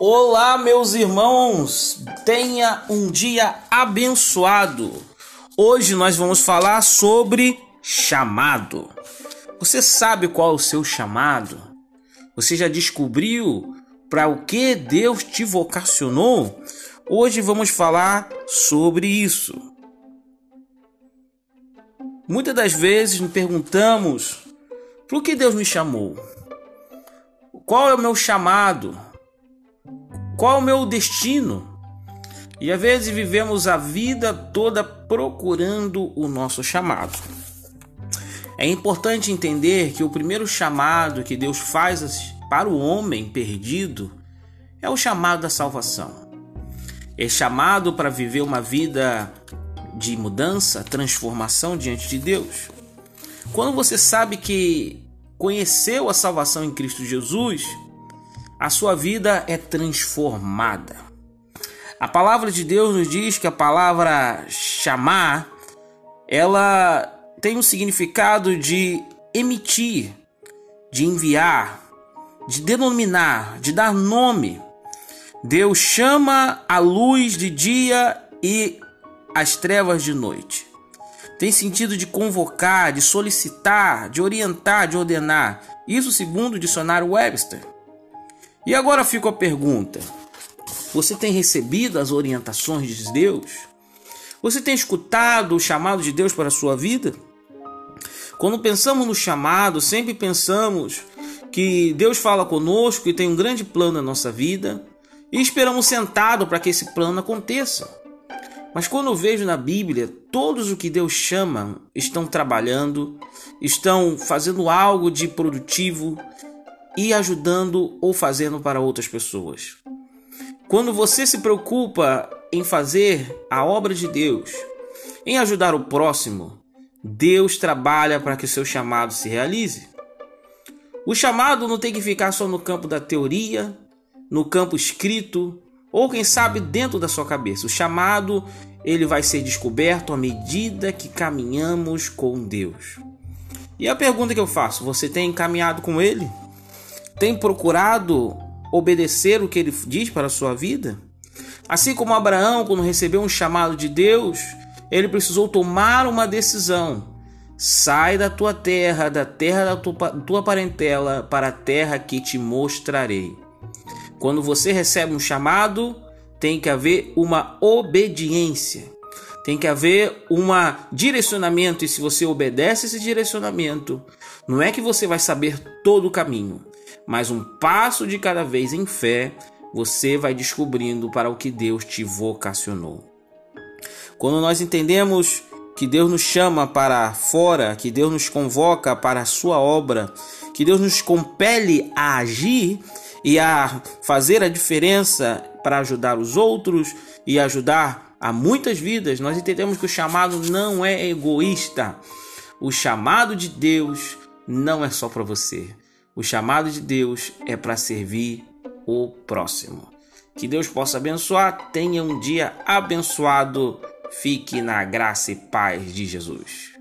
Olá, meus irmãos, tenha um dia abençoado. Hoje nós vamos falar sobre chamado. Você sabe qual é o seu chamado? Você já descobriu para o que Deus te vocacionou? Hoje vamos falar sobre isso. Muitas das vezes nos perguntamos: por que Deus me chamou? Qual é o meu chamado? Qual o meu destino? E às vezes vivemos a vida toda procurando o nosso chamado. É importante entender que o primeiro chamado que Deus faz para o homem perdido é o chamado da salvação. É chamado para viver uma vida de mudança, transformação diante de Deus. Quando você sabe que conheceu a salvação em Cristo Jesus, a sua vida é transformada. A palavra de Deus nos diz que a palavra chamar, ela tem um significado de emitir, de enviar, de denominar, de dar nome. Deus chama a luz de dia e as trevas de noite. Tem sentido de convocar, de solicitar, de orientar, de ordenar. Isso segundo o dicionário Webster. E agora fica a pergunta: você tem recebido as orientações de Deus? Você tem escutado o chamado de Deus para a sua vida? Quando pensamos no chamado, sempre pensamos que Deus fala conosco e tem um grande plano na nossa vida e esperamos sentado para que esse plano aconteça. Mas quando eu vejo na Bíblia, todos o que Deus chama estão trabalhando, estão fazendo algo de produtivo, e ajudando ou fazendo para outras pessoas. Quando você se preocupa em fazer a obra de Deus, em ajudar o próximo, Deus trabalha para que o seu chamado se realize. O chamado não tem que ficar só no campo da teoria, no campo escrito, ou quem sabe dentro da sua cabeça. O chamado, ele vai ser descoberto à medida que caminhamos com Deus. E a pergunta que eu faço, você tem caminhado com ele? Tem procurado obedecer o que ele diz para a sua vida? Assim como Abraão, quando recebeu um chamado de Deus, ele precisou tomar uma decisão. Sai da tua terra, da terra da tua, tua parentela, para a terra que te mostrarei. Quando você recebe um chamado, tem que haver uma obediência. Tem que haver um direcionamento, e se você obedece esse direcionamento, não é que você vai saber todo o caminho, mas um passo de cada vez em fé, você vai descobrindo para o que Deus te vocacionou. Quando nós entendemos que Deus nos chama para fora, que Deus nos convoca para a sua obra, que Deus nos compele a agir e a fazer a diferença para ajudar os outros e ajudar a muitas vidas, nós entendemos que o chamado não é egoísta. O chamado de Deus não é só para você. O chamado de Deus é para servir o próximo. Que Deus possa abençoar. Tenha um dia abençoado. Fique na graça e paz de Jesus.